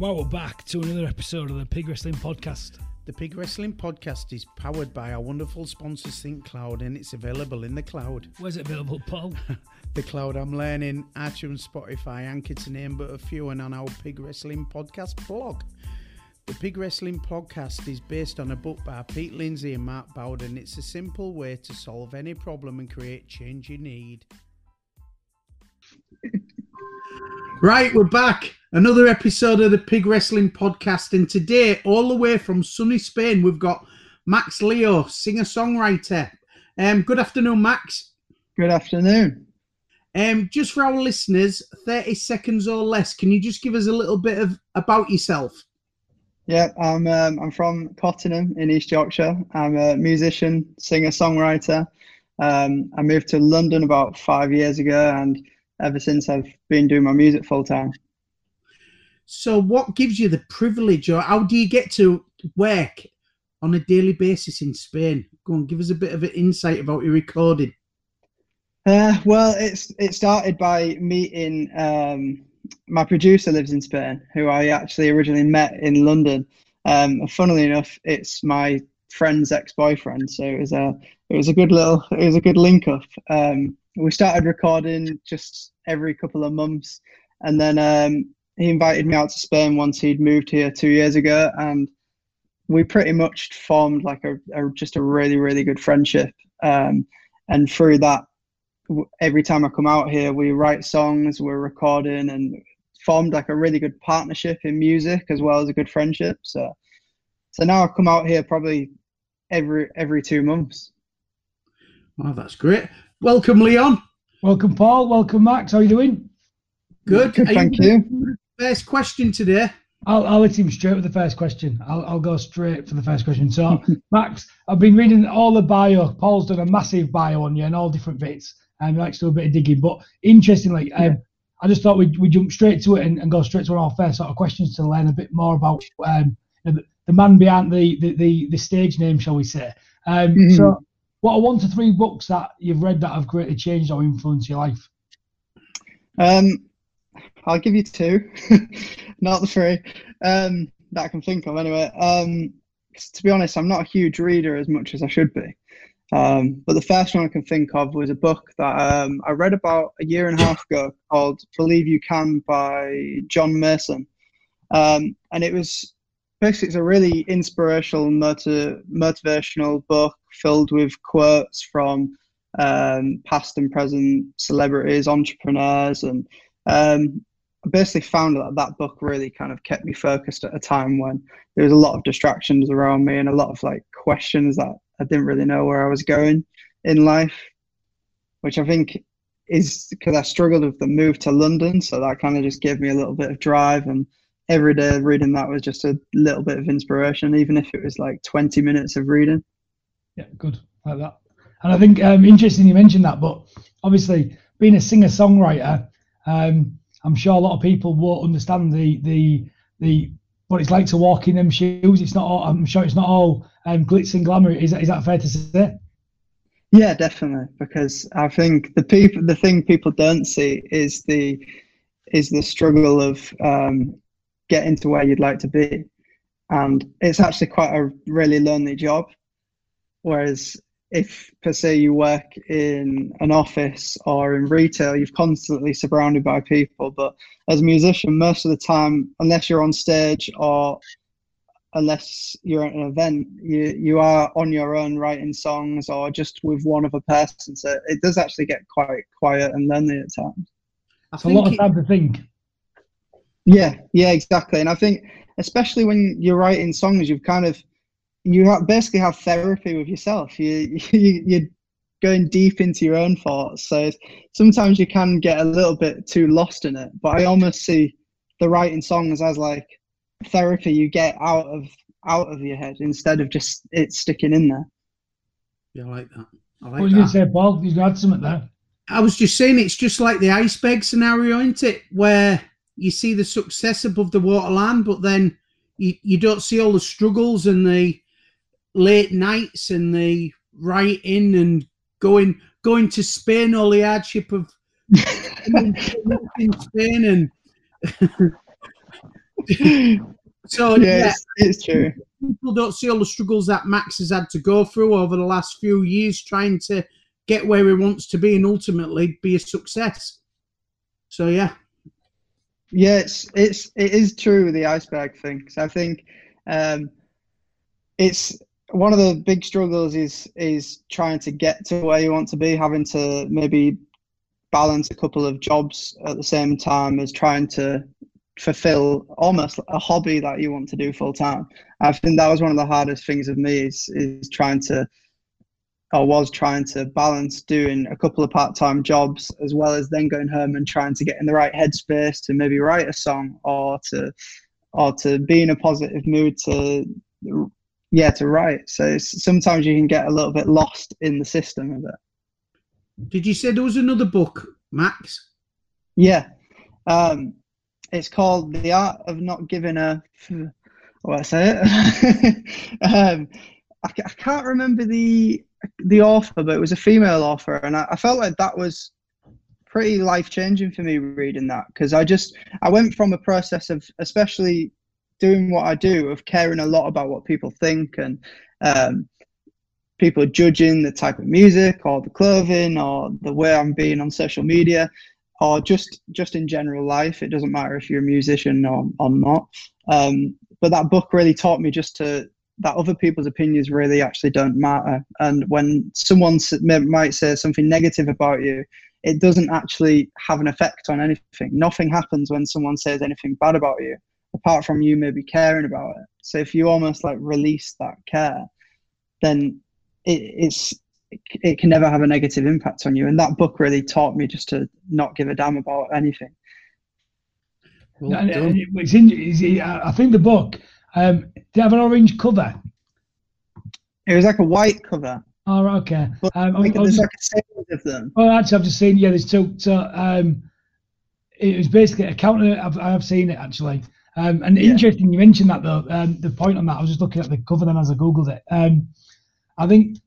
Well, we're back to another episode of the Pig Wrestling Podcast. The Pig Wrestling Podcast is powered by our wonderful sponsor Think Cloud and it's available in the cloud. Where's it available, Paul? the cloud I'm learning, iTunes, Spotify, Anchor to name but a few, and on our Pig Wrestling Podcast blog. The Pig Wrestling Podcast is based on a book by Pete Lindsay and Mark Bowden. It's a simple way to solve any problem and create change you need. Right, we're back. Another episode of the Pig Wrestling Podcast. And today, all the way from sunny Spain, we've got Max Leo, singer songwriter. Um, good afternoon, Max. Good afternoon. Um, just for our listeners, 30 seconds or less, can you just give us a little bit of about yourself? Yeah, I'm um, I'm from Cottingham in East Yorkshire. I'm a musician, singer, songwriter. Um, I moved to London about five years ago, and ever since I've been doing my music full time. So, what gives you the privilege, or how do you get to work on a daily basis in Spain? Go on, give us a bit of an insight about your recording. Uh, well, it's it started by meeting um, my producer lives in Spain, who I actually originally met in London. Um, funnily enough, it's my friend's ex-boyfriend, so it was a it was a good little it was a good link up. Um, we started recording just every couple of months, and then um, he invited me out to Spain once he'd moved here two years ago, and we pretty much formed like a, a just a really really good friendship. Um, and through that, every time I come out here, we write songs, we're recording, and formed like a really good partnership in music as well as a good friendship. So, so now I come out here probably every every two months. Wow, that's great. Welcome, Leon. Welcome, Paul. Welcome, Max. How are you doing? Good. Good, thank you. you. First question today. I'll, I'll let him straight with the first question. I'll, I'll go straight for the first question. So, Max, I've been reading all the bio. Paul's done a massive bio on you and all different bits. And um, he likes to do a bit of digging. But interestingly, um, I just thought we'd, we'd jump straight to it and, and, go straight to one of our first sort of questions to learn a bit more about um, the, the, man behind the, the, the, the, stage name, shall we say. Um, mm-hmm. So, what are one to three books that you've read that have greatly changed or influenced your life? Um, I'll give you two, not the three um, that I can think of anyway. Um, to be honest, I'm not a huge reader as much as I should be. Um, but the first one I can think of was a book that um, I read about a year and a half ago called Believe You Can by John Mason. Um, and it was basically it's a really inspirational, motiv- motivational book filled with quotes from um, past and present celebrities, entrepreneurs, and um, I basically found that that book really kind of kept me focused at a time when there was a lot of distractions around me and a lot of like questions that I didn't really know where I was going in life, which I think is because I struggled with the move to London. So that kind of just gave me a little bit of drive. And every day reading that was just a little bit of inspiration, even if it was like 20 minutes of reading. Yeah, good. Like that. And I think um, interesting you mentioned that, but obviously being a singer songwriter, um, I'm sure a lot of people won't understand the the the what it's like to walk in them shoes. It's not all, I'm sure it's not all um, glitz and glamour. Is that, is that fair to say? Yeah, definitely. Because I think the people, the thing people don't see is the is the struggle of um, getting to where you'd like to be, and it's actually quite a really lonely job. Whereas if per se you work in an office or in retail, you're constantly surrounded by people. But as a musician, most of the time, unless you're on stage or unless you're at an event, you you are on your own writing songs or just with one other person. So it does actually get quite quiet and lonely at times. That's a lot of time to think. Yeah, yeah, exactly. And I think especially when you're writing songs, you've kind of you have, basically have therapy with yourself. You, you you're going deep into your own thoughts. So sometimes you can get a little bit too lost in it. But I almost see the writing songs as like therapy you get out of out of your head instead of just it sticking in there. Yeah, I like that. I like what was you say, Paul? You've got something there. I was just saying it's just like the iceberg scenario, isn't it? Where you see the success above the waterline, but then you, you don't see all the struggles and the late nights and the writing and going going to Spain, all the hardship of in Spain and So yeah, yeah, it's true. people don't see all the struggles that Max has had to go through over the last few years trying to get where he wants to be and ultimately be a success. So yeah, Yeah, it's it's it is true the iceberg thing. So I think um, it's one of the big struggles is is trying to get to where you want to be, having to maybe balance a couple of jobs at the same time as trying to fulfill almost a hobby that you want to do full time. I think that was one of the hardest things of me is is trying to or was trying to balance doing a couple of part-time jobs as well as then going home and trying to get in the right headspace to maybe write a song or to or to be in a positive mood to yeah to write. So it's, sometimes you can get a little bit lost in the system of it. Did you say there was another book, Max? yeah. Um it's called the art of not giving a what I say it. Um I, I can't remember the the author, but it was a female author, and I, I felt like that was pretty life changing for me reading that because I just I went from a process of especially doing what I do of caring a lot about what people think and um, people judging the type of music or the clothing or the way I'm being on social media or just just in general life. It doesn't matter if you're a musician or, or not. Um, but that book really taught me just to that other people's opinions really actually don't matter. And when someone might say something negative about you, it doesn't actually have an effect on anything. Nothing happens when someone says anything bad about you, apart from you maybe caring about it. So if you almost like release that care, then it, it's it can never have a negative impact on you. And that book really taught me just to not give a damn about anything. Well And, done. uh, it's in, it- I I think the book um, did it have an orange cover. It was like a white cover. Oh, right, okay. But Um, I- like, I there's like a series of them. Oh, actually, I've just seen. Yeah, there's two. So, um, it was basically a counter. I've, I've seen it actually. Um, and Yeah. interesting, you mentioned that though. Um, the point on that, I was just looking at the cover then as I googled it. Um, I think,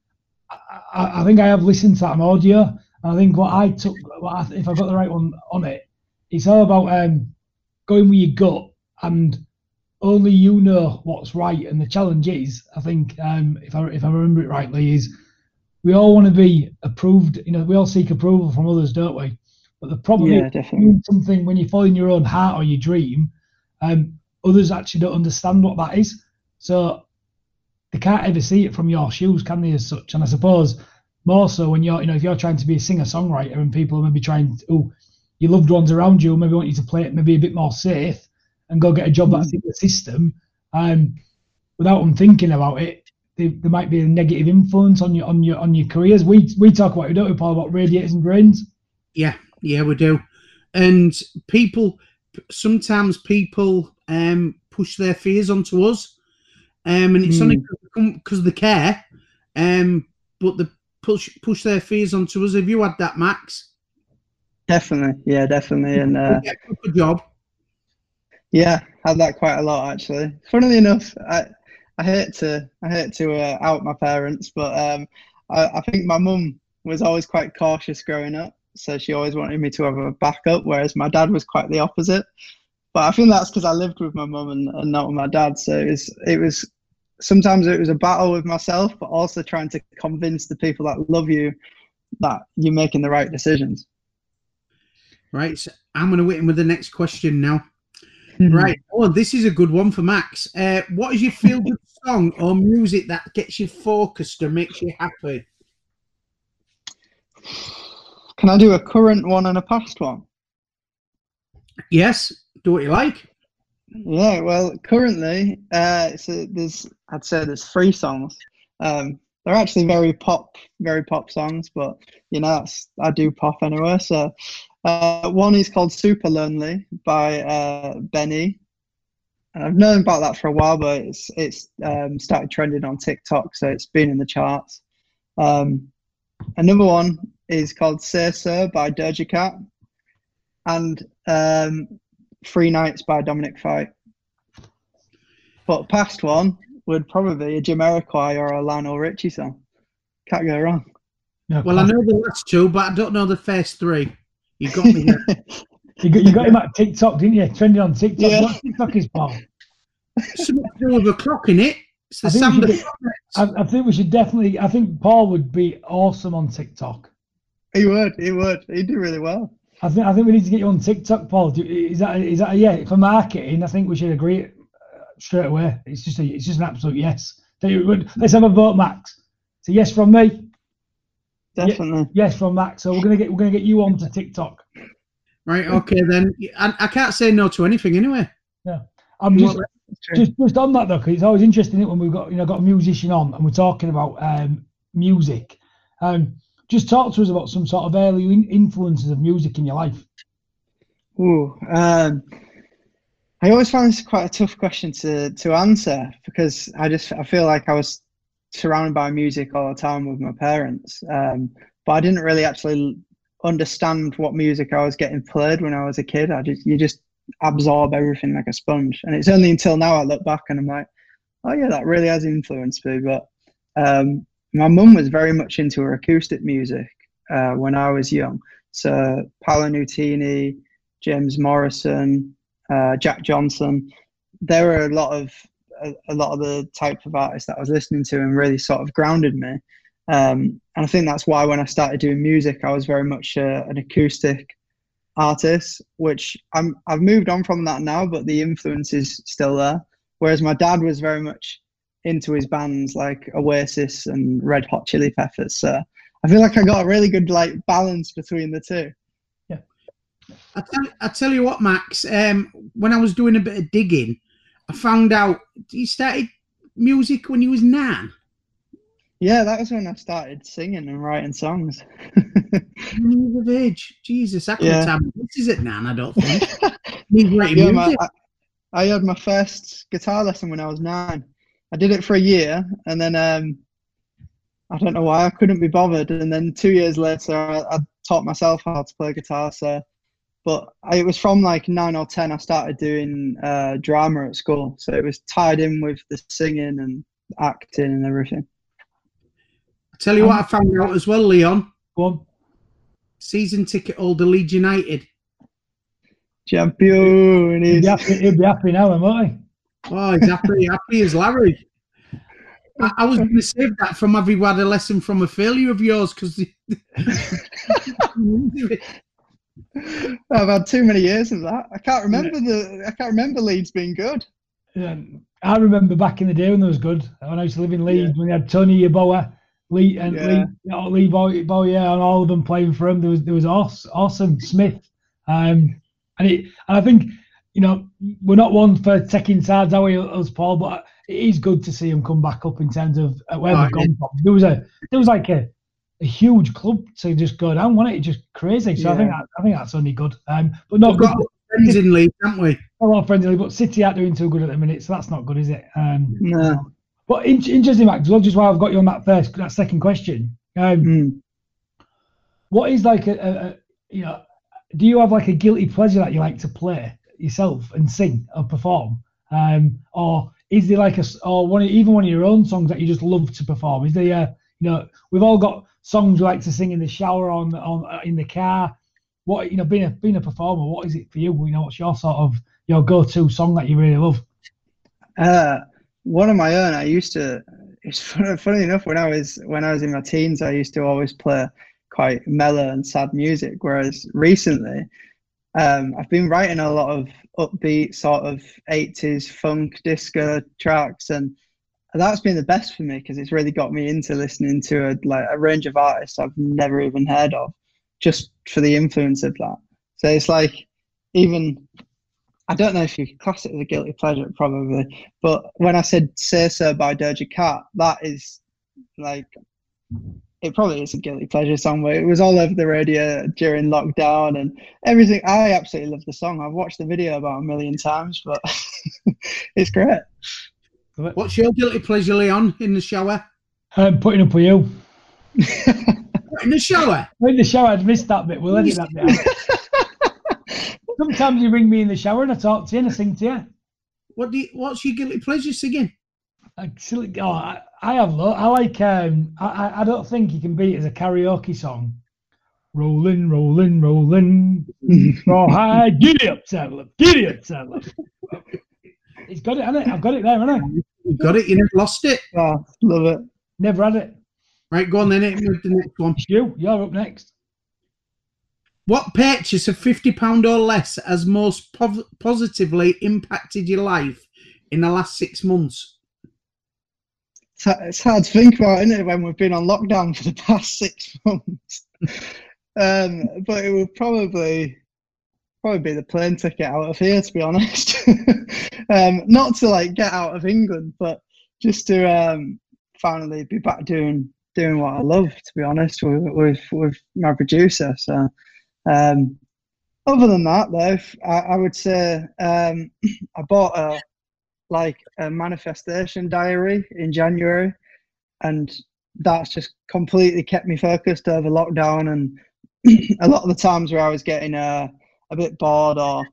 I, think I have listened to that on audio. And I think what I took, what I, if I got the right one on it, it's all about um, going with your gut and only you know what's right. And the challenge is, I think, um, if I if I remember it rightly, is we all want to be approved. You know, we all seek approval from others, don't we? But the problem Yeah, is definitely. something when you follow in your own heart or your dream, um, others actually don't understand what that is. So they can't ever see it from your shoes, can they? As such, and I suppose more so when you're, you know, if you're trying to be a singer songwriter and people are maybe trying to, oh, your loved ones around you maybe want you to play it maybe a bit more safe and go get a job that's in the system, um, without them thinking about it, there, there might be a negative influence on your on your on your careers. We we talk about it, don't we, Paul, about radiators and drains. Yeah, yeah, we do. And people, sometimes people um, push their fears onto us, um, and it's only because of the care, um, but the push push their fears onto us. Have you had that, Max? Definitely. Yeah, definitely. And uh, Yeah, good job. Yeah, had that quite a lot actually. Funnily enough, I I hate to I hate to uh, out my parents, but um, I, I think my mum was always quite cautious growing up, so she always wanted me to have a backup, whereas my dad was quite the opposite. But I think that's because I lived with my mum and, and not with my dad, so it was it was sometimes it was a battle with myself, but also trying to convince the people that love you that you're making the right decisions. Right, so I'm going to wait in with the next question now. Mm-hmm. Right. Oh, this is a good one for Max. Uh, what is your feel good song or music that gets you focused and makes you happy? Can I do a current one and a past one? Yes. Do what you like. Yeah, well, currently, uh, so there's, I'd say there's three songs. Um, they're actually very pop, very pop songs, but you know, that's, I do pop anyway. So, uh, one is called "Supalonely" by uh, BENEE, and I've known about that for a while, but it's it's um, started trending on TikTok, so it's been in the charts. Um, another one is called "Say So" by Doja Cat, and um, Three Nights by Dominic Fike. But past one would probably be a Jamiroquai or a Lionel Richie song. Can't go wrong. No, Well, I know the last two, but I don't know the first three. You got me there. You got, you got him at TikTok, didn't you? Trending on TikTok. Yeah. What TikTok is Paul? Something to do with a clock in it. It's the I think we sound of should I, I think we should definitely. I think Paul would be awesome on TikTok. He would. He would. He'd do really well. I think I think we need to get you on TikTok, Paul. Do, is that is that yeah for marketing? I think we should agree uh, straight away. It's just a it's just an absolute yes. Tell you what, Let's have a vote, Max. It's a yes from me, Definitely. yes from Max. So we're gonna get we're gonna get you on to TikTok. Right, okay, then. I, I can't say no to anything anyway. Yeah. I'm just just just on that though, because it's always interesting it when we've got you know got a musician on and we're talking about um, music. Um, just talk to us about some sort of early in- influences of music in your life. Ooh, um, I always find this quite a tough question to to answer because I just I feel like I was surrounded by music all the time with my parents, um, but I didn't really actually understand what music I was getting played when I was a kid. I just you just absorb everything like a sponge, and it's only until now I look back and I'm like, oh yeah, that really has influenced me. But um, my mum was very much into her acoustic music uh, when I was young, so Paolo Nutini. James Morrison, uh, Jack Johnson. There were a lot of a, a, lot of the type of artists that I was listening to and really sort of grounded me. Um, and I think that's why when I started doing music, I was very much uh, an acoustic artist, which I'm I've moved on from that now, but the influence is still there. Whereas my dad was very much into his bands like Oasis and Red Hot Chili Peppers. So I feel like I got a really good like balance between the two. I tell, I tell you what, Max. Um, when I was doing a bit of digging, I found out you started music when you was nine. Yeah, that was when I started singing and writing songs. Was of age, Jesus, I Yeah. tell this is at nine. I don't think. Yeah, my. I, I had my first guitar lesson when I was nine. I did it for a year, and then um, I don't know why I couldn't be bothered. And then two years later, I, I taught myself how to play guitar. So, but I, it was from like nine or ten. I started doing uh, drama at school, so it was tied in with the singing and acting and everything. I tell you what, I found out as well, Leon. Go on. Season ticket holder, Leeds United. He'll be happy, he'll be happy now, won't he? Oh, he's happy, happy as Larry. I, I was going to save that from have you had a lesson from a failure of yours because I've had too many years of that. I can't remember the. I can't remember Leeds being good. Yeah, I remember back in the day when there was good. When I used to live in Leeds, when they had Tony Yeboah, Lee and Yeah. Lee, know, Lee Boy, Boy, yeah, and all of them playing for him. There was there was awesome, awesome Smith, um, and it and I think you know we're not one for taking sides, are we, us, Paul? But it is good to see him come back up in terms of uh, where Oh, they've gone from. There was a there was like a, a huge club to just go down, wasn't it? Just crazy. So I think that, I think that's only good. Um, but not good. friends in Leeds, haven't we? A lot of friendly, but City aren't doing too good at the minute, so that's not good, is it? Um, No. but in, interesting, Max. Well, just while I've got you on that first, that second question, um, Mm. what is like a, a, a, you know, do you have like a guilty pleasure that you like to play yourself and sing or perform, um, or is there like a or one even one of your own songs that you just love to perform? Is there, uh, you know, we've all got songs we like to sing in the shower, on on uh, in the car. What you know, being a being a performer, what is it for you? You know, what's your sort of your go-to song that you really love? Uh, one of my own. I used to. It's funny, funny enough when I was when I was in my teens, I used to always play quite mellow and sad music. Whereas recently, um, I've been writing a lot of upbeat sort of 80s funk disco tracks, and that's been the best for me because it's really got me into listening to a like a range of artists I've never even heard of, just for the influence of that. So it's like even I don't know if you could class it as a guilty pleasure, probably. But when I said "Say So" by Doja Cat, that is like it probably is a guilty pleasure song. It was all over the radio during lockdown and everything. I absolutely love the song. I've watched the video about a million times, but it's great. What's your guilty pleasure, Leon, in the shower? I'm um, putting up with you. In the shower? In the shower, I'd missed that bit. We'll edit that bit. Sometimes you ring me in the shower and I talk to you and I sing to you. What do you, What's your guilty pleasure singing? Actually, oh, I, I have I like. Um, I, I- don't think you can beat it as a karaoke song. Rolling, rolling, rolling. Rawhide, giddy up, saddle up, giddy up, saddle He's got it, hasn't it? I've got it there, haven't I? You've got it. You never lost it. Oh, love it. Never had it. Right, go on then. Hit me with the next one. It's you. You're up next. What purchase of fifty pound or less has most pov- positively impacted your life in the last six months? It's, it's hard to think about, isn't it, when we've been on lockdown for the past six months? um, but it would probably probably be the plane ticket out of here, to be honest. um, not to like get out of England, but just to um, finally be back doing doing what I love. To be honest, with with, with my producer. So, um, other than that, though, I, I would say um, I bought a like a manifestation diary in January, and that's just completely kept me focused over lockdown and a lot of the times where I was getting uh, a bit bored or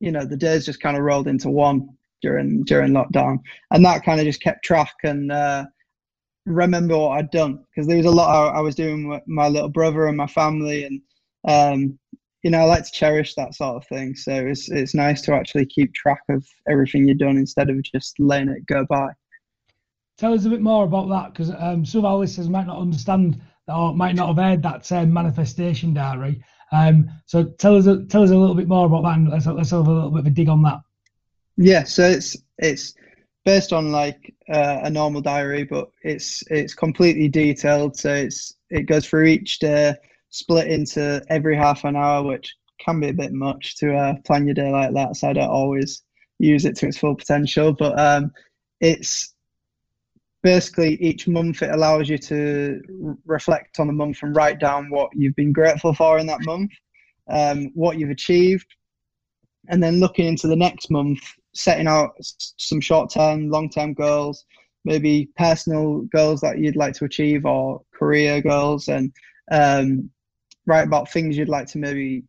you know the days just kind of rolled into one during during lockdown. And that kind of just kept track and uh, remember what I'd done. Because there was a lot I, I, was doing with my little brother and my family and um, you know I like to cherish that sort of thing. So it's it's nice to actually keep track of everything you've done instead of just letting it go by. Tell us a bit more about that because um, some of our listeners might not understand or might not have heard that um, manifestation diary. Um, so tell us a, tell us a little bit more about that, and let's let's have a little bit of a dig on that. Yeah, so it's it's based on like uh, a normal diary, but it's it's completely detailed. So it's it goes through each day, split into every half an hour, which can be a bit much to uh, plan your day like that. So I don't always use it to its full potential, but um, it's basically each month it allows you to reflect on the month and write down what you've been grateful for in that month um, what you've achieved and then looking into the next month setting out some short-term long-term goals maybe personal goals that you'd like to achieve or career goals and um, write about things you'd like to maybe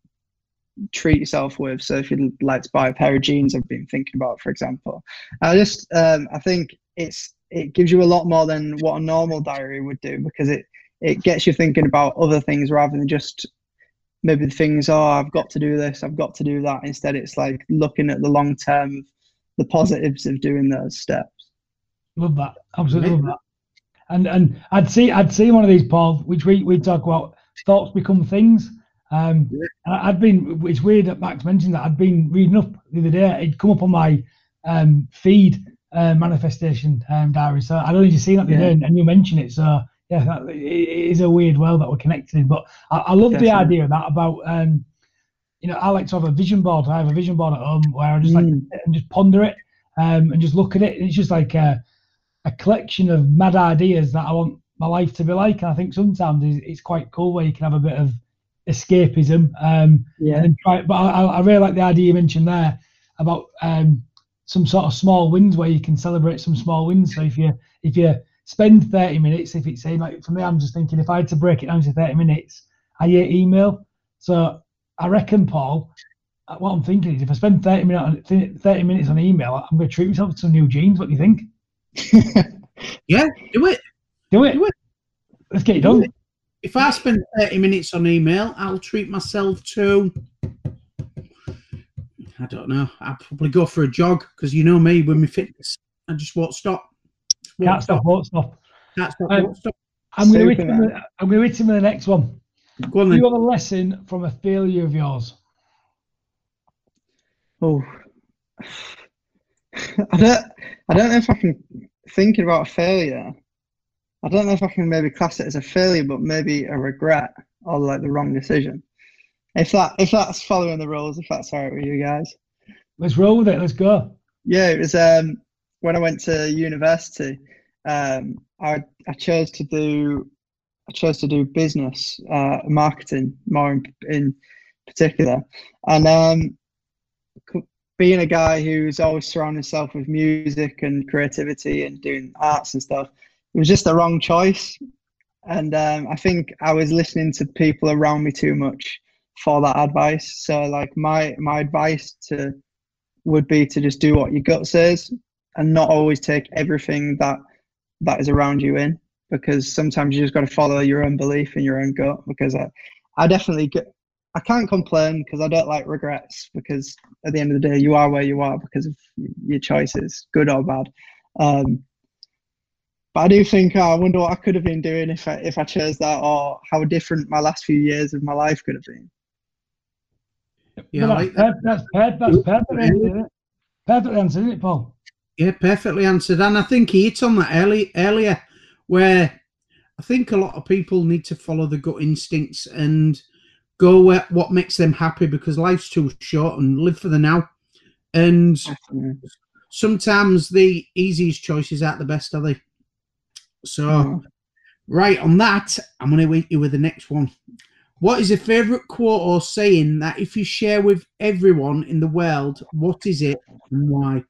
treat yourself with. So if you'd like to buy a pair of jeans i've been thinking about for example. I just um, i think it's it gives you a lot more than what a normal diary would do because it it gets you thinking about other things rather than just maybe the things oh i've got to do this i've got to do that. Instead it's like looking at the long term the positives of doing those steps. Love that. Absolutely love that. And and i'd see i'd see one of these paul which we we talk about thoughts become things. Um yeah. i'd been it's weird that max mentioned that i'd been reading up the other day it'd come up on my um feed uh, manifestation um, diary. So I'd only just seen that the yeah. and you mentioned it. So yeah, that, it is a weird world that we're connected in. But I, I love Definitely. the idea of that about um, you know, I like to have a vision board. I have a vision board at home where I just mm. like and just ponder it um, and just look at it. It's just like a, a collection of mad ideas that I want my life to be like. And I think sometimes it's, it's quite cool where you can have a bit of escapism. Um, yeah. And try, but I, I really like the idea you mentioned there about um, some sort of small wins where you can celebrate some small wins. So if you if you spend 30 minutes, if it's saying like for me, I'm just thinking if I had to break it down to 30 minutes, I hate email. So I reckon, Paul, uh, what I'm thinking is if I spend 30 minutes 30 minutes on email, I'm going to treat myself to some new jeans. What do you think? yeah, do it. Do it. Do it. Let's get it done. If I spend 30 minutes on email, I'll treat myself to I don't know. I'd probably go for a jog because you know me with my fitness. I just won't stop. Just won't Can't stop, won't stop. Can't stop, um, won't stop. I'm going to hit him. I'm going to hit him with the next one. Go on. Do you have a lesson from a failure of yours? Oh, I don't. I don't know if I can thinking about a failure. I don't know if I can maybe class it as a failure, but maybe a regret or like the wrong decision. If that if that's following the rules, if that's all right with you guys. Let's roll with it. Let's go. Yeah, it was um, when I went to university. Um, I I chose to do I chose to do business uh, marketing more in, in particular, and um, being a guy who's always surrounded himself with music and creativity and doing arts and stuff, it was just the wrong choice. And um, I think I was listening to people around me too much for that advice. So like my my advice to would be to just do what your gut says and not always take everything that that is around you in because sometimes you just got to follow your own belief and your own gut because I, I definitely get. I can't complain because I don't like regrets because at the end of the day, you are where you are because of your choices, good or bad. Um, but I do think oh, I wonder what I could have been doing if I if I chose that, or how different my last few years of my life could have been. Yeah, like that. that's, perfect. That's perfect. Answer, perfect answer, isn't it, Paul? Yeah, perfectly answered. And I think he hit on that early earlier, where I think a lot of people need to follow the gut instincts and go where what makes them happy because life's too short and live for the now. And sometimes the easiest choices aren't the best, are they? So, right on that, I'm going to wait you with the next one. What is a favorite quote or saying that if you share with everyone in the world, what is it and why?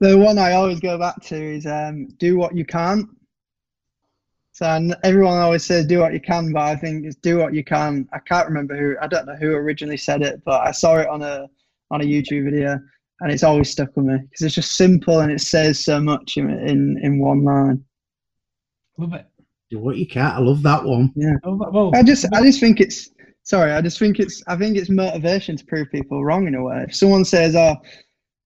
The one I always go back to is um, do what you can. So everyone always says do what you can, but I think it's do what you can. I can't remember who I don't know who originally said it, but I saw it on a on a YouTube video, and it's always stuck with me because it's just simple and it says so much in in, in one line. Love it do what you can. I love that one. Yeah. Well, I just I just think it's sorry. I just think it's I think it's motivation to prove people wrong in a way. If someone says, "Oh,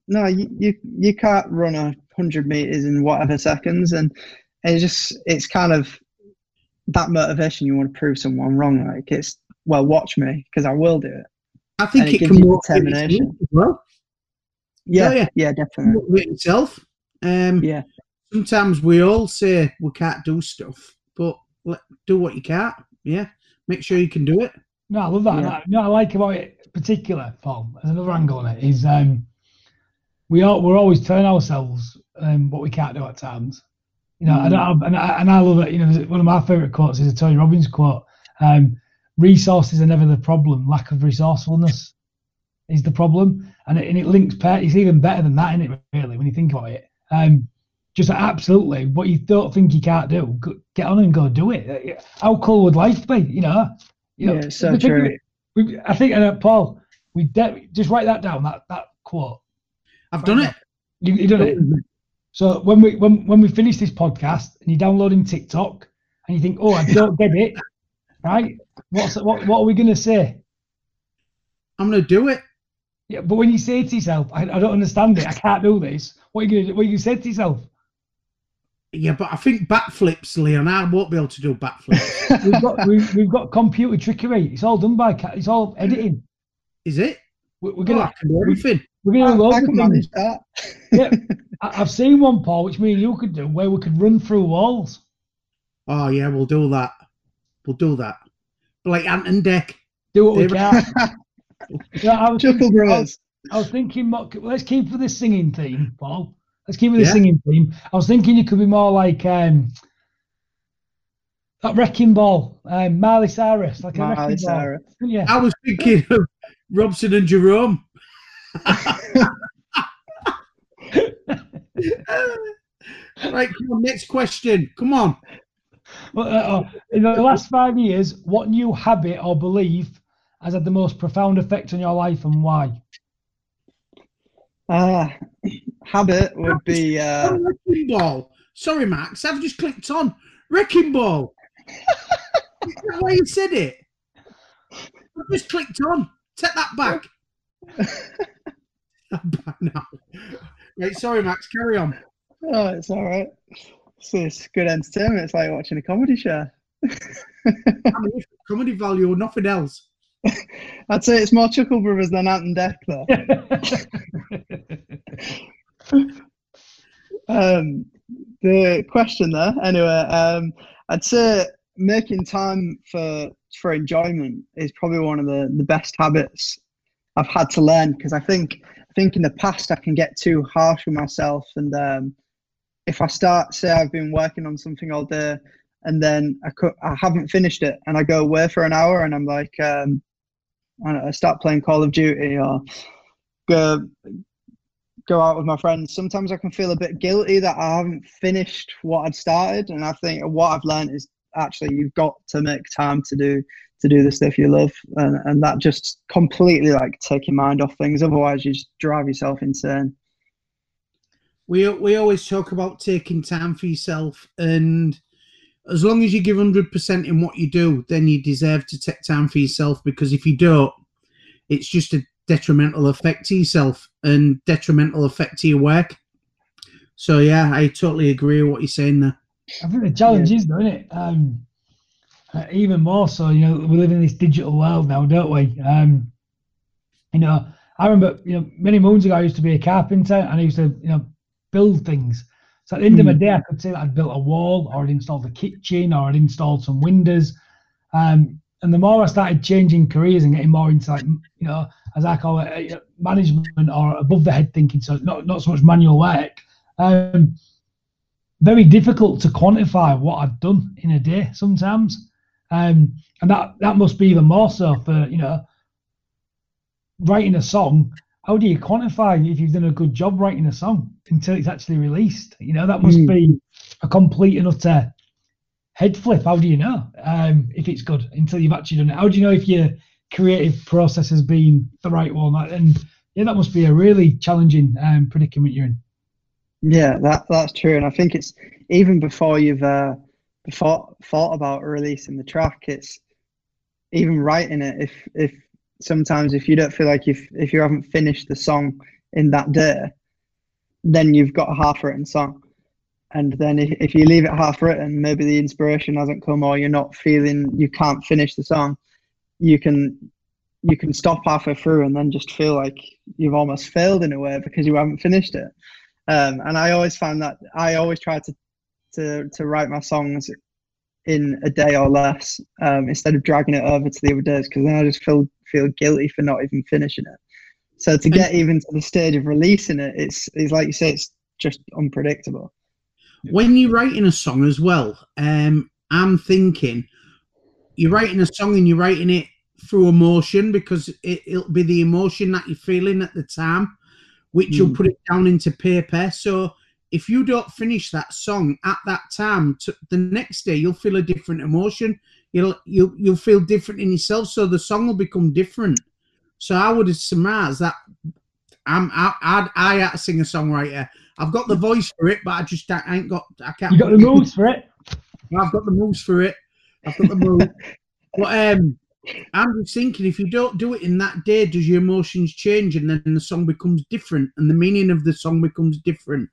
no, you you, you can't run a hundred meters in whatever seconds," and it's just it's kind of that motivation you want to prove someone wrong. Like it's well, watch me because I will do it. I think it, it can determination. Well, yeah, yeah, yeah, definitely. Motivate yourself. Um, yeah. Sometimes we all say we can't do stuff, but let, do what you can. Yeah, make sure you can do it. No, I love that. Yeah. No, I like about it particular, Paul. There's another angle on it is um, we are we're always telling ourselves um, what we can't do at times. You know, mm. and, I, and, I, and I love it. You know, one of my favorite quotes is a Tony Robbins quote. Um, resources are never the problem. Lack of resourcefulness is the problem, and it, and it links. It's even better than that, isn't it? Really, when you think about it. Um, just absolutely what you don't think you can't do, get on and go do it. How cool would life be? You know, you know yeah, so true. We, I think, uh, Paul, we de- just write that down. That that quote. I've done it. You, you done it. So when we when when we finish this podcast and you're downloading TikTok and you think, oh, I don't get it, right? What's what what are we gonna say? I'm gonna do it. Yeah, but when you say to yourself, I, I don't understand it, I can't do this. What are you gonna do? What are you say to yourself? Yeah, but I think backflips, Leon. I won't be able to do backflips. we've got we've, we've, got computer trickery. It's all done by it's all editing. Is it? We're, we're gonna oh, I can do everything. We're gonna I, I can manage that. yeah, I've seen one, Paul, which me and you could do, where we could run through walls. Oh yeah, we'll do that. We'll do that. But like Ant and Dec. Do what we can. yeah, I was Chuckle thinking, Brothers. I was, I was thinking, let's keep for this singing theme, Paul. Let's keep with the yeah. singing theme. I was thinking it could be more like um, that wrecking ball, um, Miley Cyrus, like Miley a wrecking Cyrus. ball. Yeah. I was thinking of Robson and Jerome. right, come on, next question. Come on. Well, uh, uh, in the last five years, what new habit or belief has had the most profound effect on your life and why? Uh, habit would be uh... wrecking ball. Sorry, Max, I've just clicked on wrecking ball. Is that why you said it? I've just clicked on. Take that back. now. Right, sorry, Max. Carry on. Oh, it's all right. So it's good entertainment. It's like watching a comedy show. comedy value or nothing else. I'd say it's more Chuckle Brothers than Ant and Dec, though. um, the question there, anyway, um, I'd say making time for for enjoyment is probably one of the, the best habits I've had to learn because I think I think in the past I can get too harsh with myself and um, if I start say I've been working on something all day and then I, co- I haven't finished it and I go away for an hour and I'm like um, I, start playing Call of Duty or go go out with my friends, sometimes I can feel a bit guilty that I haven't finished what I'd started. And I think what I've learned is actually you've got to make time to do to do the stuff you love, and, and that just completely like take your mind off things. Otherwise, you just drive yourself insane. We we always talk about taking time for yourself, and as long as you give 100% in what you do, then you deserve to take time for yourself because if you don't, it's just a detrimental effect to yourself and detrimental effect to your work. So, yeah, I totally agree with what you're saying there. I think the challenge yeah. is, though, isn't it? Um, uh, even more so, you know, we live in this digital world now, don't we? Um, you know, I remember, you know, many moons ago, I used to be a carpenter and I used to, you know, build things. So at the end mm. of the hmm. day, I could say that I'd built a wall or I'd installed a kitchen or I'd installed some windows. Um, and the more I started changing careers and getting more into like, you know, as I call it, uh, management or above the head thinking, so not, not so much manual work, um, very difficult to quantify what I've done in a day sometimes. Um, and that, that must be even more so for, you know, writing a song, how do you quantify if you've done a good job writing a song until it's actually released? You know, that must mm. be a complete and utter head flip. How do you know um, if it's good until you've actually done it? How do you know if your creative process has been the right one? And yeah, that must be a really challenging um, predicament you're in. Yeah, that that's true, and I think it's even before you've uh, before thought about releasing the track, it's even writing it. If if sometimes if you don't feel like if if you haven't finished the song in that day, then you've got a half written song. And then if, if you leave it half written, maybe the inspiration hasn't come or you're not feeling you can't finish the song, you can you can stop halfway through and then just feel like you've almost failed in a way because you haven't finished it. Um, and I always find that I always try to to to write my songs in a day or less um, instead of dragging it over to the other days because then I just feel feel guilty for not even finishing it. So to get even to the stage of releasing it, it's it's like you say, it's just unpredictable. When you're writing a song as well, um, I'm thinking you're writing a song and you're writing it through emotion because it, will be the emotion that you're feeling at the time, which mm. you'll hmm. put it down into paper. So if you don't finish that song at that time, to, the next day you'll feel a different emotion. You'll you'll you'll feel different in yourself, so the song will become different. So I would have surmise that I'm I I, I had to sing a songwriter. I've got the voice for it, but I just I ain't got I can't. You got the moves for it. I've got the moves for it. I've got the moves. but um, I'm just thinking, if you don't do it in that day, does your emotions change, and then the song becomes different, and the meaning of the song becomes different?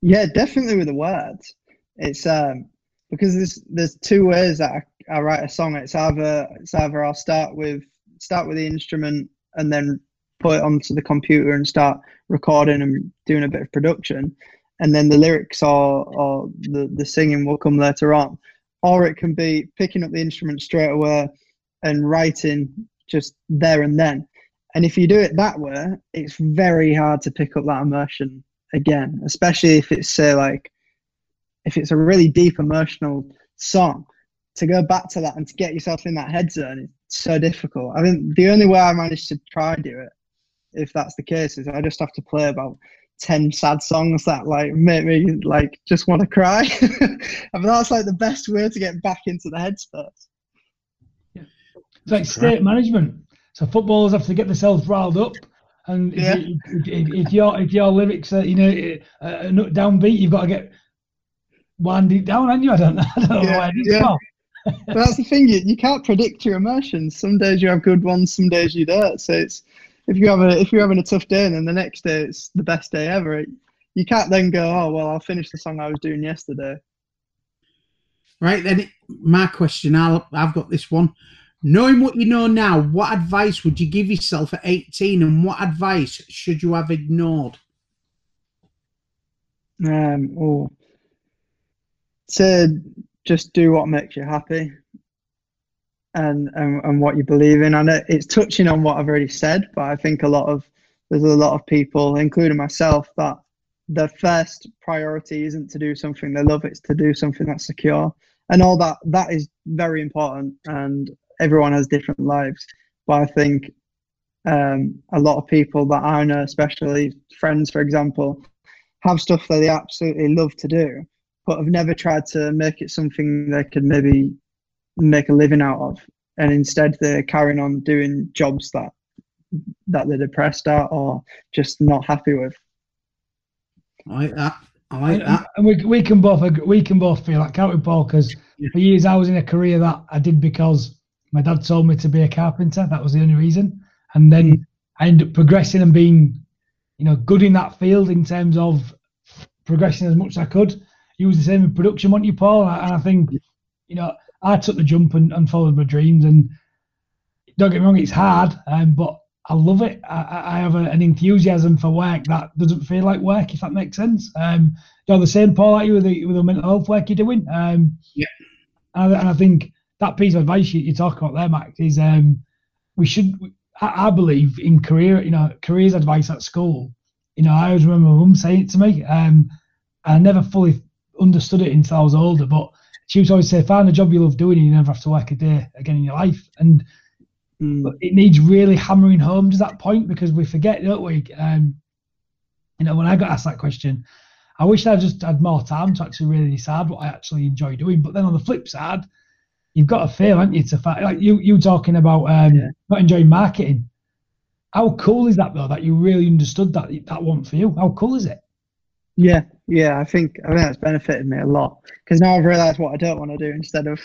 Yeah, definitely with the words. It's um because there's there's two ways that I, I write a song. It's either it's either I'll start with start with the instrument and then put it onto the computer and start recording and doing a bit of production, and then the lyrics or or the the singing will come later on. Or it can be picking up the instrument straight away and writing just there and then. And if you do it that way, it's very hard to pick up that emotion again, especially if it's say like if it's a really deep emotional song. To go back to that and to get yourself in that head zone is so difficult. I think the only way I managed to try and do it, if that's the case, is I just have to play about 10 sad songs that like make me like just want to cry. and that's like the best way to get back into the headspace. Yeah. It's like state management. So footballers have to get themselves riled up and if, yeah. you, if, if, your if your lyrics are you know uh, downbeat, you've got to get one deep down, and you. I don't know. I don't know yeah, yeah. that's the thing. You, you can't predict your emotions. Some days you have good ones, some days you don't. So it's if you have a if you're having a tough day, and then the next day it's the best day ever. You can't then go, oh well, I'll finish the song I was doing yesterday. Right then, my question. I'll, I've got this one. Knowing what you know now, what advice would you give yourself at 18 and what advice should you have ignored? Um, oh, to just do what makes you happy and, and, and what you believe in. And it's touching on what I've already said, but I think a lot of there's a lot of people, including myself, that the first priority isn't to do something they love; it's to do something that's secure, and all that. That is very important, and everyone has different lives. But I think um, a lot of people that I know, especially friends, for example, have stuff that they absolutely love to do, but I've never tried to make it something they could maybe make a living out of. And instead, they're carrying on doing jobs that that they're depressed at or just not happy with. I, like that I like and, that. and we, we can both agree, we can both feel that, can't we, Paul? Because Yeah. for years I was in a career that I did because my dad told me to be a carpenter. That was the only reason. And then Mm. I ended up progressing and being, you know, good in that field in terms of progressing as much as I could. You was the same in production, weren't you, Paul? And I, think, you know, I took the jump and, and followed my dreams. And don't get me wrong, it's hard, um, but I love it. I, I I have a, an enthusiasm for work that doesn't feel like work, if that makes sense. Um, you're the same, Paul, like you with the, with the mental health work you're doing. Um, Yeah. And, and I think that piece of advice you, you talk about there, Max, is um, we should. I, I believe in career, you know, careers advice at school. You know, I always remember my mum saying it to me. Um, I never fully understood it until I was older, but she would always say, "Find a job you love doing, and you never have to work a day again in your life." And Mm. but it needs really hammering home to that point because we forget, don't we? Um, you know, when I got asked that question, I wish I just had more time to actually really decide what I actually enjoy doing. But then on the flip side, you've got to fail, haven't you? To find, like you, you talking about um, Yeah. not enjoying marketing. How cool is that though? That you really understood that that one for you. How cool is it? Yeah, yeah, I think I think that's benefited me a lot because now I've realised what I don't want to do instead of,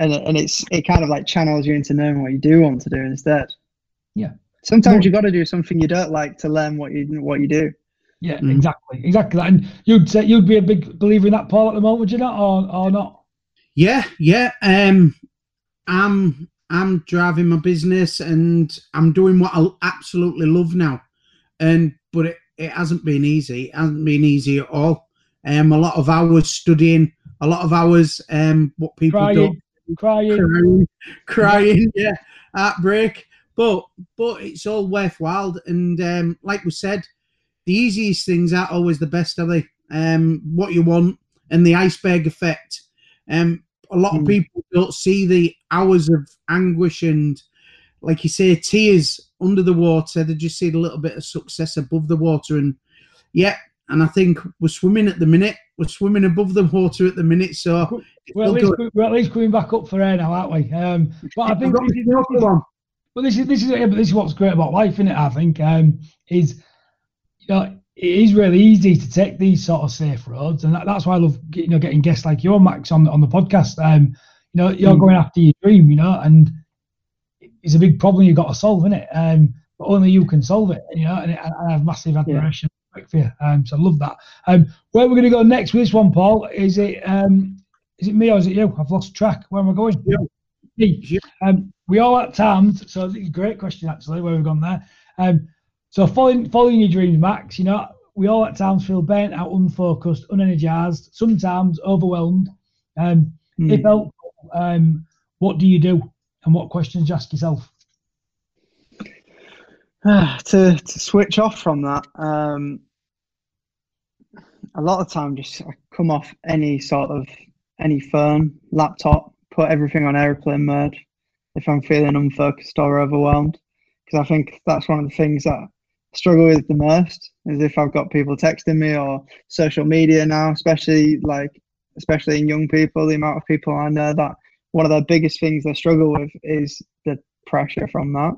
and and it's it kind of like channels you into knowing what you do want to do instead. Yeah. Sometimes Well- you got to do something you don't like to learn what you what you do. Yeah, Mm. exactly, exactly. And you'd say you'd be a big believer in that, Paul, at the moment, would you not, or or not? Yeah, yeah. Um, I'm I'm driving my business and I'm doing what I absolutely love now, and but it, it hasn't been easy. It hasn't been easy at all. Um, a lot of hours studying, a lot of hours. Um, what people Crying, crying. crying, crying, yeah, heartbreak. But but it's all worthwhile. And um, like we said, the easiest things aren't always the best, are they? Um, what you want and the iceberg effect. Um, a lot of Mm. people don't see the hours of anguish and, like you say, tears under the water. They just see a little bit of success above the water. And yeah, and I think we're swimming at the minute. We're swimming above the water at the minute. So We're at, least, we're at least coming back up for air now, aren't we? Um, but I think this is, Well, this is this is yeah, but this is what's great about life, isn't it? I think um, is you know it is really easy to take these sort of safe roads, and that, that's why I love you know getting guests like you, Max, on the on the podcast. Um, you know, you're Mm. going after your dream, you know, and it's a big problem you've got to solve, isn't it? Um, but only you can solve it, you know, and, and I have massive admiration for you. Um, so I love that. Um, where we're going to go next with this one, Paul? Is it um, is it me or is it you? I've lost track. Where am I going? You. Me. You. Um, we all at times, so it's a great question actually, where we've gone there. Um, so following following your dreams, Max, you know, we all at times feel burnt out, unfocused, unenergized, sometimes overwhelmed. Um, Hmm. If helpful, um, what do you do, and what questions you ask yourself? to to switch off from that, um, a lot of time just I come off any sort of any phone, laptop, put everything on airplane mode if I'm feeling unfocused or overwhelmed. Because I think that's one of the things that I struggle with the most is if I've got people texting me or social media now, especially like especially in young people, the amount of people I know that one of the biggest things they struggle with is the pressure from that.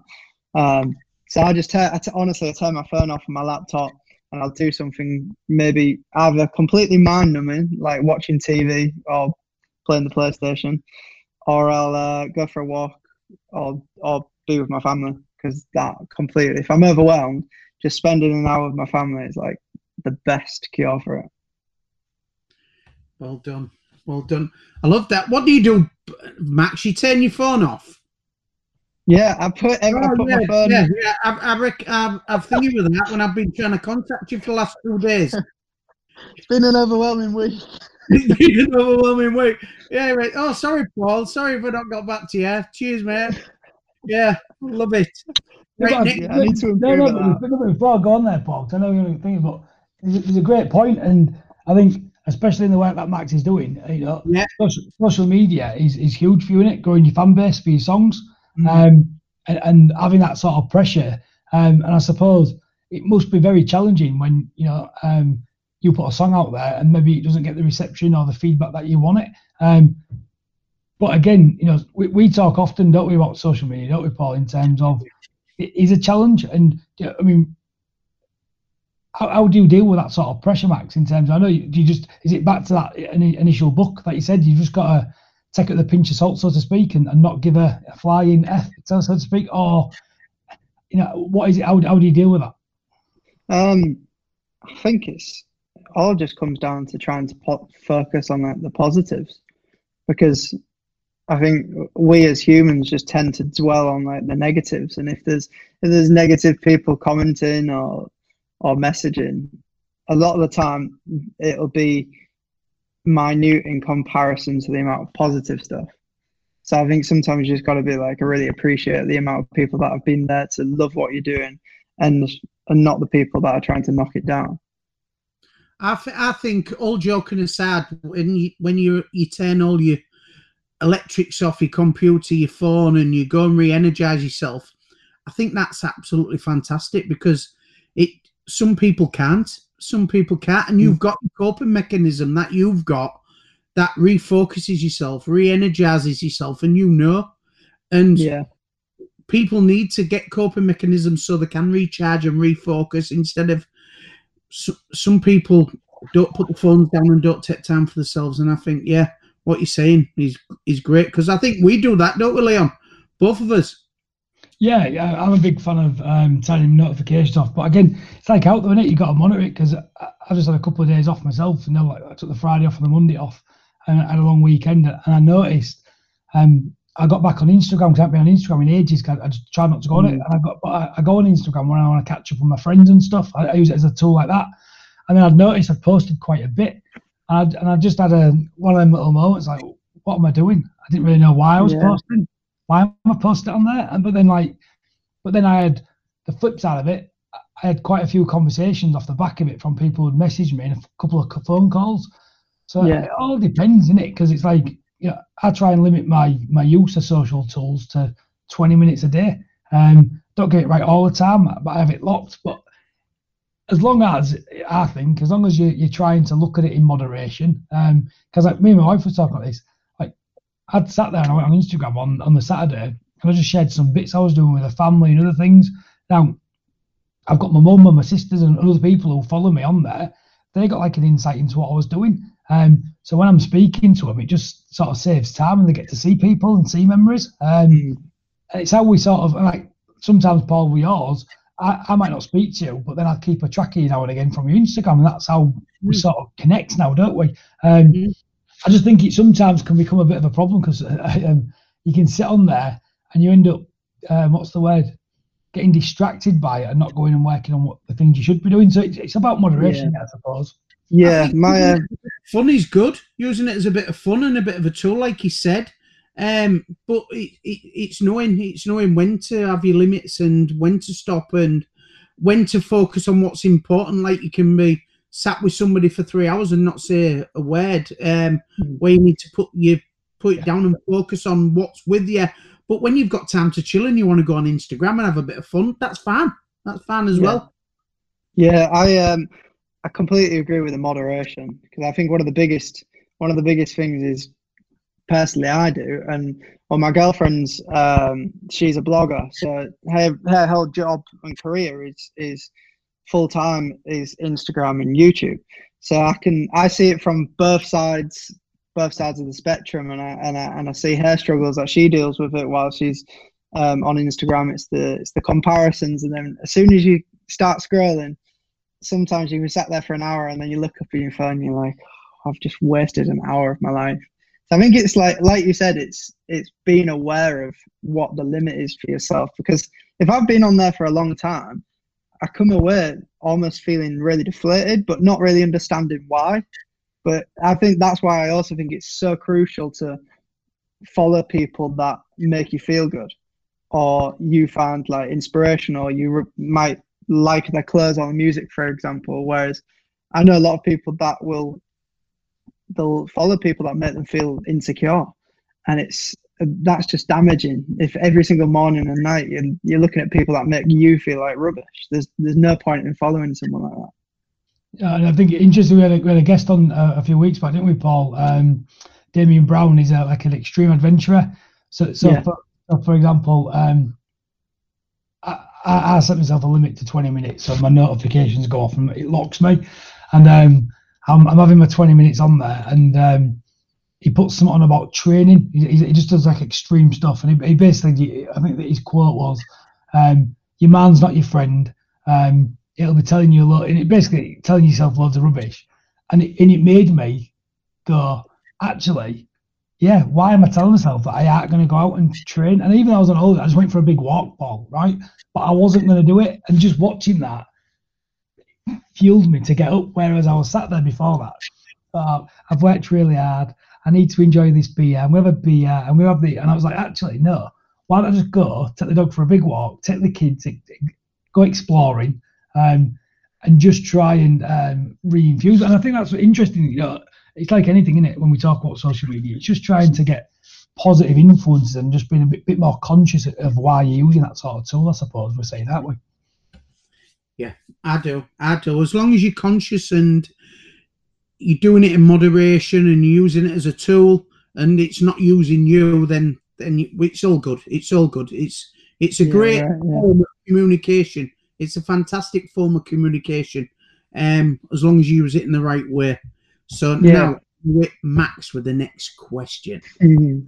Um, so I just turn, I t- honestly, I turn my phone off on my laptop and I'll do something maybe either completely mind numbing, like watching TV or playing the PlayStation, or I'll uh, go for a walk or or be with my family because that completely. If I'm overwhelmed, just spending an hour with my family is like the best cure for it. Well done. Well done. I love that. What do you do, Max? You turn your phone off. Yeah, I put I Oh, put yeah, my phone. yeah, yeah. I've, I've, rec- I've, I've thinking with that when I've been trying to contact you for the last two days. It's been an overwhelming week. it's been an overwhelming week. Yeah, right. Oh, sorry, Paul. Sorry if I not got back to you. Cheers, mate. Yeah, love it. Right, But- Nick, Yeah, I need to no, improve no, at that. before I go on there, Paul, I know you're thinking, but it's, it's a great point, and I think especially in the work that Max is doing, you know, Yeah. social, social media is, is huge for you, is it? Growing your fan base for your songs, Mm. um, and, and having that sort of pressure, um, and I suppose it must be very challenging when you know um, you put a song out there and maybe it doesn't get the reception or the feedback that you want it. Um, but again, you know, we, we talk often, don't we, about social media, don't we, Paul, in terms of it is a challenge. And yeah, I mean, how, how do you deal with that sort of pressure, Max? In terms, of, I know you, you just is it back to that initial book that you said you just got to take it with a pinch of salt, so to speak, and, and not give a, a flying f, so to speak, or you know, what is it? How, how do you deal with that? Um, I think it's all just comes down to trying to po- focus on like, the positives, because I think we as humans just tend to dwell on like the negatives, and if there's if there's negative people commenting or or messaging, a lot of the time it'll be minute in comparison to the amount of positive stuff. So I think sometimes you just got to be like, I really appreciate the amount of people that have been there to love what you're doing, and and not the people that are trying to knock it down. I, th- I think all joking aside, when you when you you turn all your electrics off your computer, your phone, and you go and re-energize yourself, I think that's absolutely fantastic because it some people can't, some people can't, and you've mm. got the coping mechanism that you've got that refocuses yourself, re-energizes yourself, and you know. And yeah. people need to get coping mechanisms so they can recharge and refocus instead of so, some people don't put the phones down and don't take time for themselves. And I think, yeah, what you're saying is is great because I think we do that, don't we, Leon? Both of us. Yeah, yeah, I'm a big fan of um, turning notifications off. But again, it's like out there, is it? You got to monitor it because I, I, just had a couple of days off myself. You know, like I took the Friday off and the Monday off, and I had a long weekend, and I noticed um, I got back on Instagram because I haven't been on Instagram in ages. I, I just try not to go on it, mm. and I got but I, I, go on Instagram when I want to catch up with my friends and stuff. I, I, use it as a tool like that, and then I've noticed I've posted quite a bit, and, I, and I just had a one of them little moments like, what am I doing? I didn't really know why I was yeah. posting. Why am I posting on there? And but then like, but then I had the flip side of it. I had quite a few conversations off the back of it from people who messaged me and a couple of phone calls. So yeah. it all depends, isn't it? Because it's like, you know, I try and limit my my use of social tools to 20 minutes a day. Um, don't get it right all the time, but I have it locked. But as long as I think, as long as you, you're trying to look at it in moderation, because um, like me and my wife were talking about this. I'd sat there and I went on Instagram on on the Saturday and I just shared some bits I was doing with the family and other things. Now I've got my mum and my sisters and other people who follow me on there. They got like an insight into what I was doing. Um, so when I'm speaking to them, it just sort of saves time and they get to see people and see memories. Um, mm. It's how we sort of like sometimes, Paul, with yours, I, I, might not speak to you, but then I'll keep a track of you now and again from your Instagram, and that's how we mm. sort of connect now, don't we? Um, mm. I just think it sometimes can become a bit of a problem because uh, um, you can sit on there and you end up, um, what's the word, getting distracted by it and not going and working on what the things you should be doing. So it's, it's about moderation, yeah. I suppose. Yeah, my uh, fun is good. Using it as a bit of fun and a bit of a tool, like you said. Um, but it, it, it's knowing it's knowing when to have your limits and when to stop and when to focus on what's important. Like you can be sat with somebody for three hours and not say a word. Um, mm. where you need to put you put it yeah. down and focus on what's with you. But when you've got time to chill and you want to go on Instagram and have a bit of fun, that's fine. That's fine as yeah. well. Yeah, I um I completely agree with the moderation because I think one of the biggest one of the biggest things is personally I do, and well, my girlfriend's um, she's a blogger, so her her whole job and career is is full time is Instagram and YouTube. So I can I see it from both sides both sides of the spectrum, and I and I, and I see her struggles that she deals with it while she's um, on Instagram. It's the it's the comparisons, and then as soon as you start scrolling sometimes you can sat there for an hour and then you look up at your phone and you're like, oh, I've just wasted an hour of my life. So I think it's like like you said, it's it's being aware of what the limit is for yourself. Because if I've been on there for a long time, I come away almost feeling really deflated, but not really understanding why. But I think that's why I also think it's so crucial to follow people that make you feel good, or you find like inspiration, or you re- might like their clothes or music, for example. Whereas I know a lot of people that will they'll follow people that make them feel insecure, and it's that's just damaging. If every single morning and night you're, you're looking at people that make you feel like rubbish, there's there's no point in following someone like that. Yeah, and I think interesting. We had a, we had a guest on uh, a few weeks back, didn't we, Paul? Um, Damien Brown is a, like an extreme adventurer. So, so, yeah. for, for example, um, I, I, I set myself a limit to 20 minutes, so my notifications go off and it locks me. And um, I'm, I'm having my 20 minutes on there, and um, he puts something on about training. He, he just does like extreme stuff, and he, he basically, I think that his quote was, um, "Your man's not your friend." Um, it'll be telling you a lot, and it basically telling yourself loads of rubbish, and it, and it made me go, actually, yeah, why am I telling myself that I ain't going to go out and train? And even though I was on holiday, I just went for a big walk, Paul, right? But I wasn't going to do it. And just watching that fueled me to get up, whereas I was sat there before that. Uh, I've worked really hard. I need to enjoy this beer. I'm to have a beer. I'm to have the. And I was like, actually, no. Why don't I just go, take the dog for a big walk, take the kids, go exploring, um, and just try and um, reinfuse. And I think that's interesting. You know, it's like anything in it when we talk about social media. It's just trying to get positive influences and just being a bit, bit more conscious of why you're using that sort of tool. I suppose we're saying that way. Yeah, I do. I do. As long as you're conscious and you're doing it in moderation and you're using it as a tool, and it's not using you, then then it's all good. It's all good. It's it's a yeah, great yeah, yeah. form of communication. It's a fantastic form of communication, um, as long as you use it in the right way. So now, with Max, with the next question. Mm-hmm.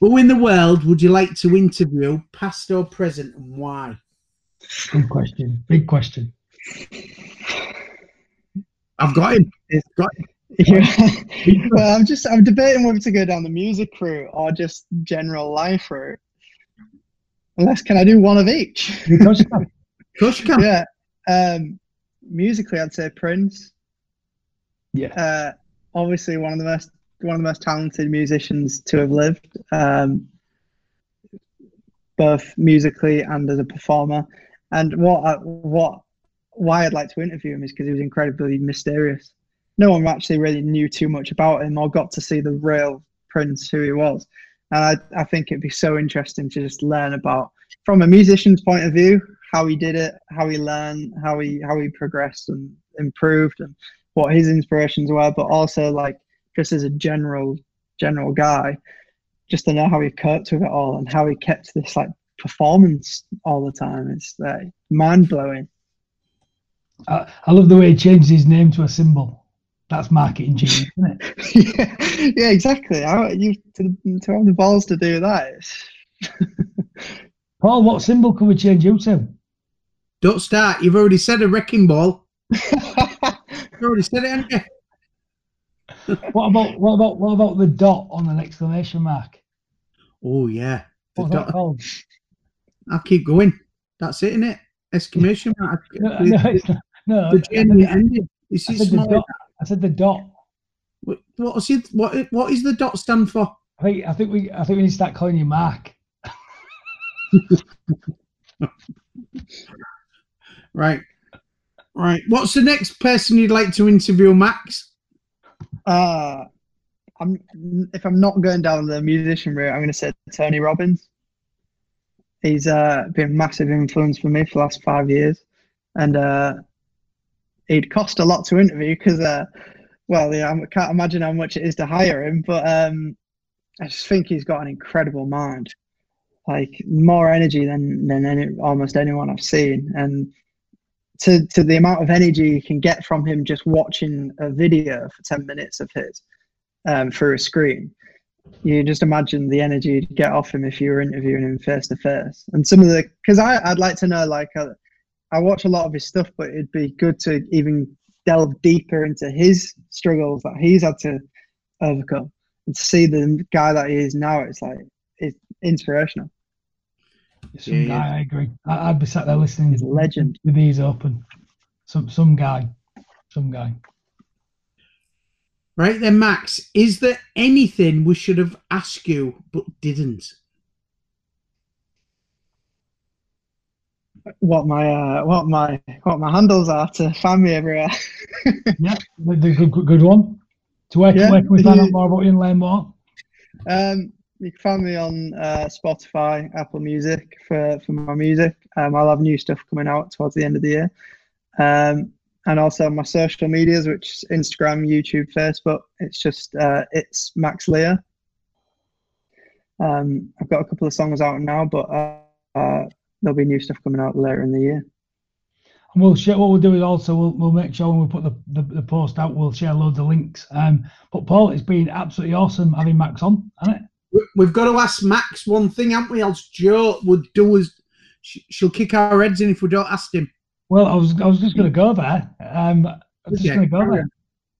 Who in the world would you like to interview, past or present, and why? Good question. Big question. I've got him. It's got. Yeah. well, I'm just I'm debating whether to go down the music route or just general life route. Unless can I do one of each? Kushka. Yeah. Um, musically, I'd say Prince. Yeah. Uh, obviously, one of the most one of the most talented musicians to have lived, um, both musically and as a performer. And what I, what why I'd like to interview him is because he was incredibly mysterious. No one actually really knew too much about him or got to see the real Prince, who he was. And I, I think it'd be so interesting to just learn about, from a musician's point of view, how he did it, how he learned, how he how he progressed and improved, and what his inspirations were, but also like just as a general general guy, just to know how he coped with it all and how he kept this like performance all the time. It's like mind blowing. I, I love the way he changed his name to a symbol. That's marketing genius, isn't it? yeah, yeah, exactly. How, you to, to have the balls to do that. Paul, what symbol can we change you to? Don't start. You've already said a wrecking ball. You already said it, haven't you? what about what about what about the dot on an exclamation mark? Oh yeah. The What's dot. that called? I'll keep going. That's it, isn't it? Exclamation mark. No, the, no, it's not. No, the I, ending. I, said the dot. I said the dot. What, what's it? What what is the dot stand for? I think I think we I think we need to start calling you Mark. right. Right. What's the next person you'd like to interview, Max? Uh, I'm if I'm not going down the musician route, I'm going to say Tony Robbins. He's uh, been a massive influence for me for the last five years, and uh, he'd cost a lot to interview because, uh, well, yeah, I can't imagine how much it is to hire him, but um, I just think he's got an incredible mind, like more energy than than any, almost anyone I've seen, and to, to the amount of energy you can get from him just watching a video for 10 minutes of his um, through a screen. You just imagine the energy you'd get off him if you were interviewing him face to face. And some of the, because I'd like to know, like, uh, I watch a lot of his stuff, but it'd be good to even delve deeper into his struggles that he's had to overcome and to see the guy that he is now. It's like, it's inspirational. Some yeah, guy, yeah. I agree. I, would be sat there listening. He's a legend. With these open. Some some guy. Some guy. Right then, Max, is there anything we should have asked you but didn't? What my uh, what my what my handles are to find me everywhere. yeah, the, the good, good one. To where, yeah, where can we find out more about you and learn more? Um, you can find me on uh, Spotify, Apple Music for, for my music. Um, I'll have new stuff coming out towards the end of the year. Um, and also my social medias, which is Instagram, YouTube, Facebook. It's just, uh, it's Max Leo. Um, I've got a couple of songs out now, but uh, there'll be new stuff coming out later in the year. And we'll share. What we'll do is also we'll, we'll make sure when we put the, the, the post out, we'll share loads of links. Um, but Paul, it's been absolutely awesome having Max on, hasn't it? We've got to ask Max one thing, haven't we? Else Joe would do us. She'll kick our heads in if we don't ask him. Well, I was I was just going to go there. Um, I was just going to go there.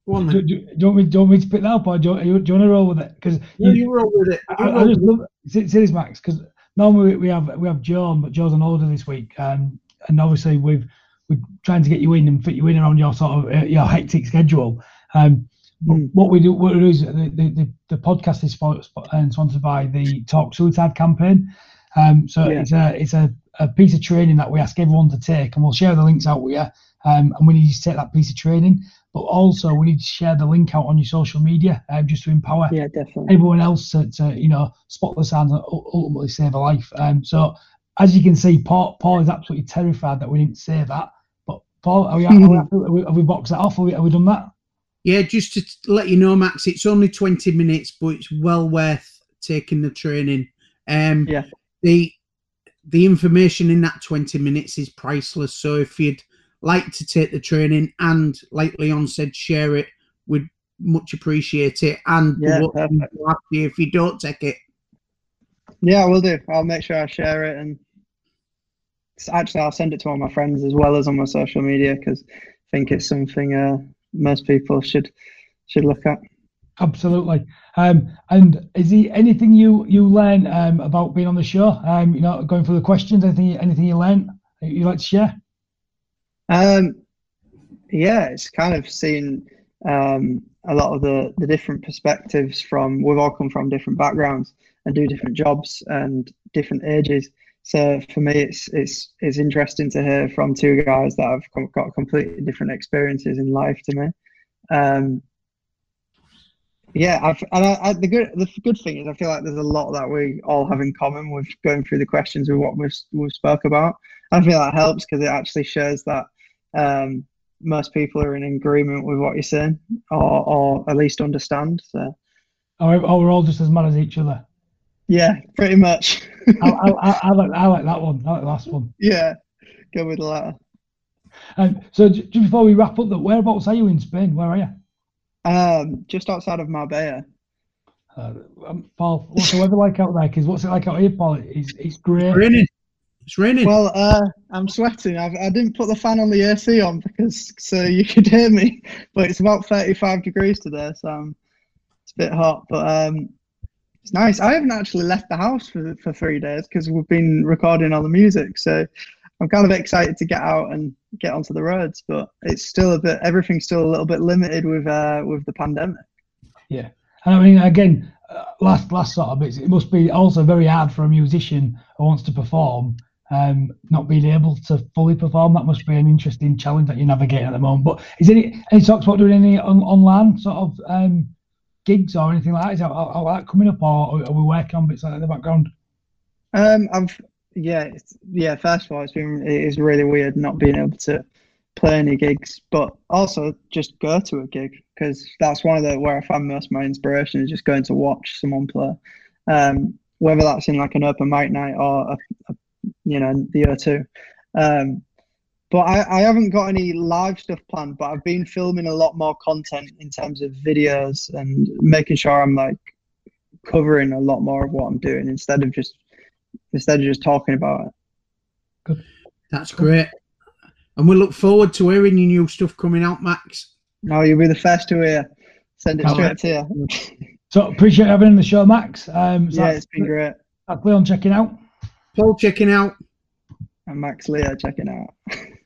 Go on, Do, then. do, do, you want me, do you want me to pick that up or do you, do you want to roll with it? Because Yeah, you roll with it. I, I just love see, see this, Max, because normally we have we have Joe on, but Joe's on holiday this week, um, and obviously we've we're trying to get you in and fit you in around your sort of uh, your hectic schedule. Um, Mm. what we do, what we do is the, the, the, the podcast is uh, sponsored by the Talk Suicide campaign. Um, so Yeah. it's a it's a, a piece of training that we ask everyone to take, and we'll share the links out with you. Um, and we need you to take that piece of training, but also we need to share the link out on your social media, um, just to empower Yeah, definitely. everyone else to, to you know spot the signs and ultimately save a life. Um, so as you can see, Paul Paul is absolutely terrified that we didn't say that. But Paul, are we, are we, have we, have we boxed that off? Have we, have we done that? Yeah, just to let you know, Max, it's only 20 minutes, but it's well worth taking the training. Um, Yeah. The the information in that 20 minutes is priceless. So if you'd like to take the training and, like Leon said, share it, we'd much appreciate it. And the Yeah, what perfect. we'll ask you if you don't take it. Yeah, I will do. I'll make sure I share it, and actually, I'll send it to all my friends as well as on my social media because I think it's something uh, most people should should look at. Absolutely. Um, and is there anything you you learn um, about being on the show? Um, you know, going through the questions. Anything anything you learn that you like to share? Um, yeah, it's kind of seen um, a lot of the, the different perspectives from, we've all come from different backgrounds and do different jobs and different ages. So for me, it's it's it's interesting to hear from two guys that have com- got completely different experiences in life to me. Um, yeah, I've, and I, I, the good the good thing is I feel like there's a lot that we all have in common with going through the questions with what we've we've spoke about. I feel that helps because it actually shows that um, most people are in agreement with what you're saying, or, or at least understand. So Or, or we're all just as mad as each other? yeah, pretty much. I, I, I, I like I like that one. I like the last one. yeah, go with the latter. Um, so just before we wrap up, that whereabouts are you in Spain? Where are you? Um, just outside of Marbella. Uh, um, Paul, what's the weather like out there? 'Cause what's it like out here, Paul? It's, it's great. It's raining. It's raining. Well, uh, I'm sweating. I've, I didn't put the fan on the AC on because so you could hear me, but it's about 35 degrees today, so um, it's a bit hot. But um, it's nice. I haven't actually left the house for for three days because we've been recording all the music, so I'm kind of excited to get out and get onto the roads. But it's still a bit. Everything's still a little bit limited with uh with the pandemic. Yeah, and I mean, again, uh, last last sort of bits. It must be also very hard for a musician who wants to perform, um, not being able to fully perform. That must be an interesting challenge that you're navigating at the moment. But is any any talks about doing any on, online sort of um, gigs or anything like that? Is that, are, are that coming up, or are we working on bits like that in the background? Um, I've yeah, yeah. First of all, it's been it is really weird not being able to play any gigs, but also just go to a gig because that's one of the where I find most of my inspiration is just going to watch someone play. Um, whether that's in like an open mic night or a, a, you know the O2. Um, but I, I haven't got any live stuff planned, but I've been filming a lot more content in terms of videos and making sure I'm like covering a lot more of what I'm doing instead of just instead of just talking about it. That's great. And we look forward to hearing your new stuff coming out, Max. No, you'll be the first to hear. Send it All straight right. to you. So appreciate having on the show, Max. Um, so yeah, that's, it's been great. that's Leon checking out. Paul checking out. And Max Leo checking out.